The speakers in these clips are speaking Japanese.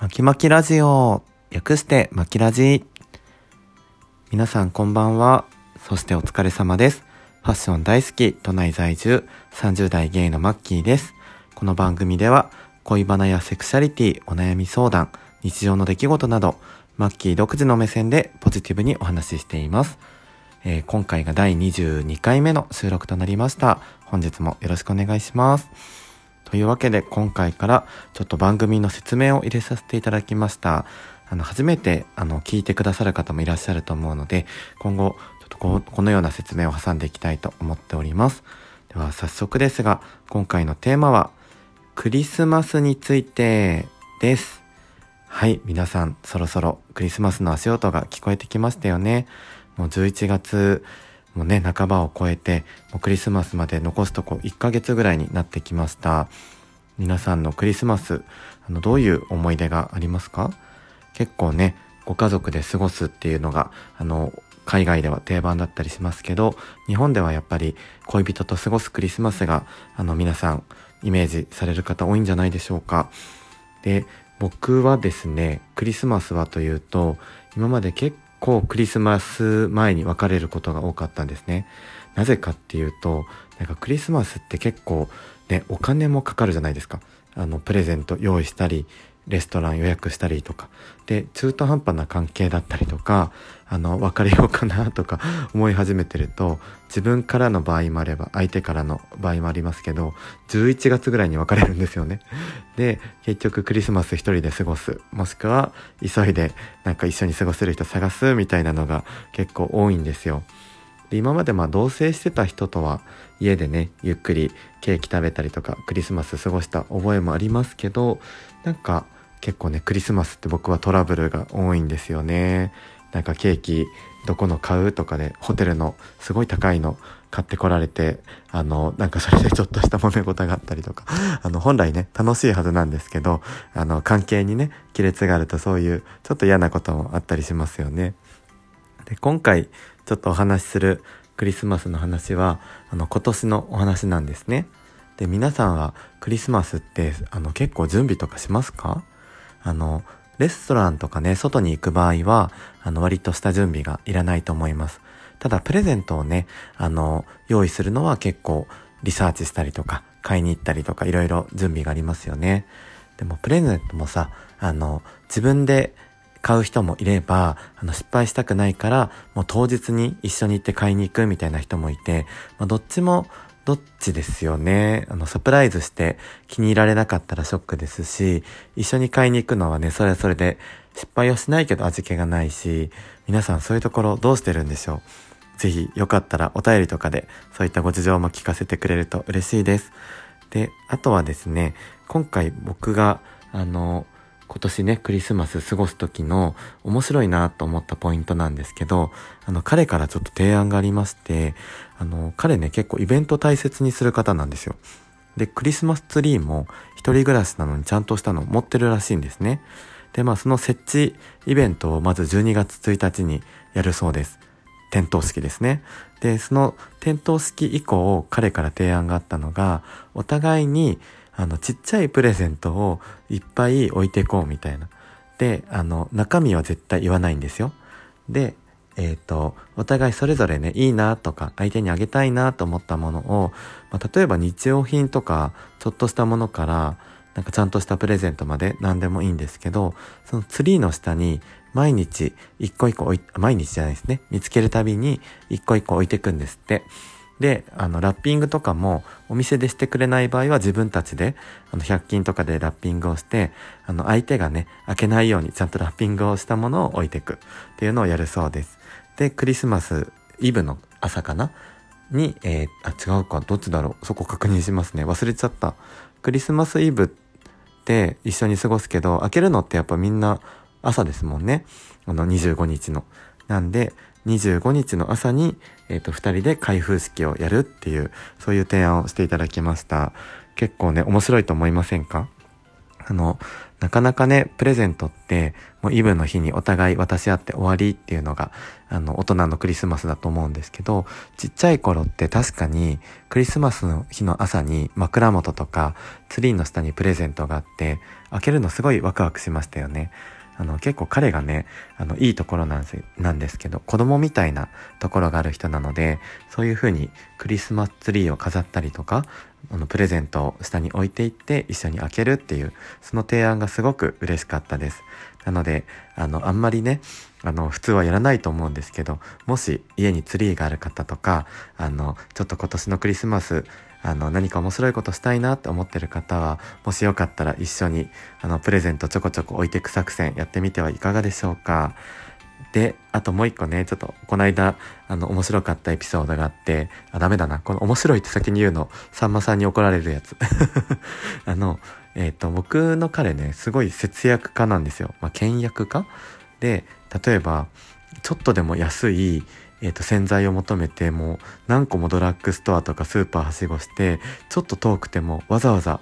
まきまきラジオ。略してまきラジ。皆さんこんばんは。そしてお疲れ様です。ファッション大好き都内在住30代ゲイのマッキーです。この番組では恋バナやセクシャリティお悩み相談日常の出来事などマッキー独自の目線でポジティブにお話ししています、えー、今回が第22回目の収録となりました。本日もよろしくお願いします。というわけで今回からちょっと番組の説明を入れさせていただきました。あの、初めてあの、聞いてくださる方もいらっしゃると思うので、今後、ちょっとここのような説明を挟んでいきたいと思っております。では早速ですが、今回のテーマは、クリスマスについてです。はい、皆さん、そろそろクリスマスの足音が聞こえてきましたよね。もう11月、もうね、半ばを超えて、もうクリスマスまで残すとこ1ヶ月ぐらいになってきました。皆さんのクリスマス、あの、どういう思い出がありますか？結構ね、ご家族で過ごすっていうのが、あの、海外では定番だったりしますけど、日本ではやっぱり恋人と過ごすクリスマスが、あの、皆さんイメージされる方多いんじゃないでしょうか。で、僕はですね、クリスマスはというと、今まで結構クリスマス前に別れることが多かったんですね。なぜかっていうと、なんかクリスマスって結構ね、お金もかかるじゃないですか。あの、プレゼント用意したり、レストラン予約したりとか。で、中途半端な関係だったりとか、あの、別れようかなとか 思い始めてると、自分からの場合もあれば、相手からの場合もありますけど、11月ぐらいに別れるんですよね。で、結局クリスマス一人で過ごす。もしくは、急いでなんか一緒に過ごせる人探すみたいなのが結構多いんですよ。で今までまあ同棲してた人とは家でねゆっくりケーキ食べたりとかクリスマス過ごした覚えもありますけどなんか結構ねクリスマスって僕はトラブルが多いんですよねなんかケーキどこの買うとかでホテルのすごい高いの買ってこられてあのなんかそれでちょっとした揉め事があったりとか あの本来ね楽しいはずなんですけどあの関係にね亀裂があるとそういうちょっと嫌なこともあったりしますよね。で今回ちょっとお話しするクリスマスの話はあの今年のお話なんですね。で皆さんはクリスマスってあの結構準備とかしますか？あのレストランとかね外に行く場合はあの割とした準備がいらないと思います。ただプレゼントをねあの用意するのは結構リサーチしたりとか買いに行ったりとかいろいろ準備がありますよね。でもプレゼントもさあの自分で買う人もいれば、あの失敗したくないから、もう当日に一緒に行って買いに行くみたいな人もいて、まあ、どっちもどっちですよね？あの、サプライズして気に入られなかったらショックですし、一緒に買いに行くのはね、それはそれで失敗をしないけど味気がないし、皆さんそういうところどうしてるんでしょう？ぜひよかったらお便りとかでそういったご事情も聞かせてくれると嬉しいです。で、あとはですね、今回僕があの、今年ね、クリスマス過ごす時の面白いなと思ったポイントなんですけど、あの、彼からちょっと提案がありまして、あの、彼ね、結構イベント大切にする方なんですよ。で、クリスマスツリーも一人暮らしなのにちゃんとしたのを持ってるらしいんですね。で、まあその設置イベントをまず12月1日にやるそうです。点灯式ですね。で、その点灯式以降、彼から提案があったのが、お互いにあの、ちっちゃいプレゼントをいっぱい置いていこうみたいな。で、あの、中身は絶対言わないんですよ。で、えっ、ー、と、お互いそれぞれね、いいなとか、相手にあげたいなと思ったものを、まあ、例えば日用品とか、ちょっとしたものから、なんかちゃんとしたプレゼントまで何でもいいんですけど、そのツリーの下に毎日一個一個置い、毎日じゃないですね。見つけるたびに一個一個置いていくんですって。で、あの、ラッピングとかもお店でしてくれない場合は自分たちで、あの、100均とかでラッピングをして、あの、相手がね、開けないようにちゃんとラッピングをしたものを置いていくっていうのをやるそうです。で、クリスマスイブの朝かな？に、えー、あ、違うか、どっちだろう？そこ確認しますね。忘れちゃった。クリスマスイブって一緒に過ごすけど、開けるのってやっぱみんな朝ですもんね。あの、25日の。なんで、25日の朝に、えっ、ー、と、二人で開封式をやるっていう、そういう提案をしていただきました。結構ね、面白いと思いませんか？あの、なかなかね、プレゼントって、もうイブの日にお互い渡し合って終わりっていうのが、あの、大人のクリスマスだと思うんですけど、ちっちゃい頃って確かに、クリスマスの日の朝に枕元とか、ツリーの下にプレゼントがあって、開けるのすごいワクワクしましたよね。あの、結構彼がね、あの、いいところなんですなんですけど、子供みたいなところがある人なので、そういう風にクリスマスツリーを飾ったりとか、あの、プレゼントを下に置いていって一緒に開けるっていう、その提案がすごく嬉しかったです。なので、あの、あんまりね、あの、普通はやらないと思うんですけど、もし家にツリーがある方とか、あの、ちょっと今年のクリスマス、あの、何か面白いことしたいなって思ってる方は、もしよかったら一緒に、あの、プレゼントちょこちょこ置いていく作戦やってみてはいかがでしょうか。で、あともう一個ね、ちょっと、この間、あの、面白かったエピソードがあって、あ、ダメだな。この面白いって先に言うの、さんまさんに怒られるやつ。あの、えっ、ー、と、僕の彼ね、すごい節約家なんですよ。まあ、倹約家？で、例えば、ちょっとでも安い、えー、と洗剤を求めてもう何個もドラッグストアとかスーパーはしごしてちょっと遠くてもわざわざ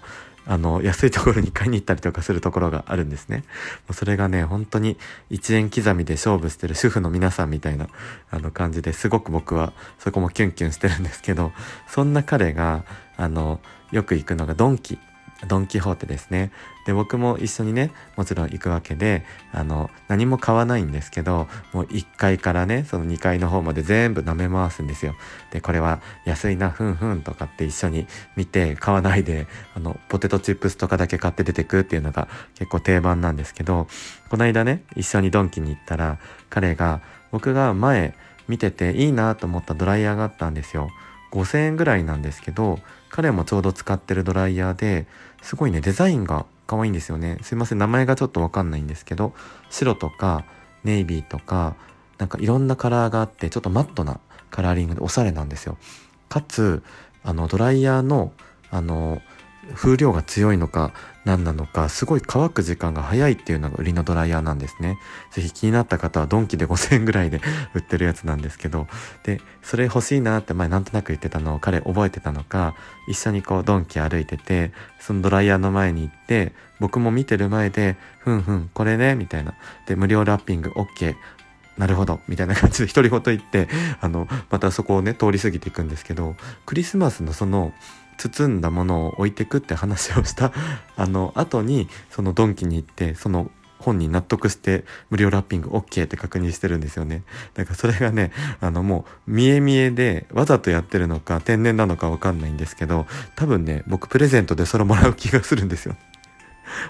あの安いところに買いに行ったりとかするところがあるんですね。もうそれがね本当に1円刻みで勝負してる主婦の皆さんみたいなあの感じですごく僕はそこもキュンキュンしてるんですけどそんな彼があのよく行くのがドンキドン・キホーテですね。で、僕も一緒にね、もちろん行くわけで、あの、何も買わないんですけど、もう1階からね、その2階の方まで全部舐め回すんですよ。で、これは安いな、ふんふんとかって一緒に見て買わないで、あの、ポテトチップスとかだけ買って出てくっていうのが結構定番なんですけど、この間ね、一緒にドンキに行ったら、彼が、僕が前見てていいなと思ったドライヤーがあったんですよ。5000円ぐらいなんですけど、彼もちょうど使ってるドライヤーで、すごいね、デザインが可愛いんですよね。すいません、名前がちょっとわかんないんですけど、白とかネイビーとか、なんかいろんなカラーがあって、ちょっとマットなカラーリングでおしゃれなんですよ。かつ、あの、ドライヤーの、あの、風量が強いのか何なのかすごい乾く時間が早いっていうのが売りのドライヤーなんですね。ぜひ気になった方はドンキで5000円ぐらいで 売ってるやつなんですけど。でそれ欲しいなって前なんとなく言ってたのを彼覚えてたのか一緒にこうドンキ歩いててそのドライヤーの前に行って僕も見てる前でふんふんこれねみたいな。で無料ラッピング OK なるほど、みたいな感じで独り言言って、あの、またそこをね、通り過ぎていくんですけど、クリスマスのその、包んだものを置いてくって話をした あの後にそのドンキに行ってその本に納得して無料ラッピング OK って確認してるんですよね。だからそれがね、あのもう見え見えでわざとやってるのか天然なのかわかんないんですけど、多分ね、僕プレゼントでそれもらう気がするんですよ。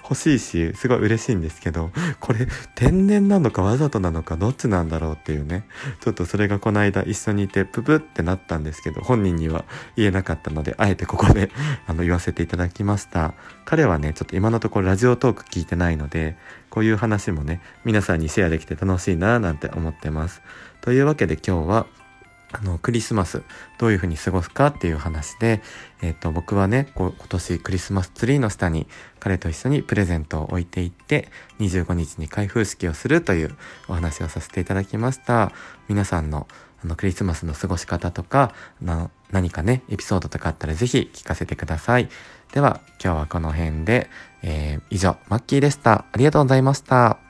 欲しいし、すごい嬉しいんですけど、これ天然なのかわざとなのかどっちなんだろうっていうね、ちょっとそれがこの間一緒にいてププってなったんですけど、本人には言えなかったので、あえてここであの言わせていただきました。彼はね、ちょっと今のところラジオトーク聞いてないので、こういう話もね、皆さんにシェアできて楽しいなぁなんて思ってます。というわけで今日は、あの、クリスマス、どういう風に過ごすかっていう話で、えっ、ー、と、僕はね、こう、今年クリスマスツリーの下に彼と一緒にプレゼントを置いていって、25日に開封式をするというお話をさせていただきました。皆さんの、あの、クリスマスの過ごし方とか、な何かね、エピソードとかあったらぜひ聞かせてください。では、今日はこの辺で、えー、以上、マッキーでした。ありがとうございました。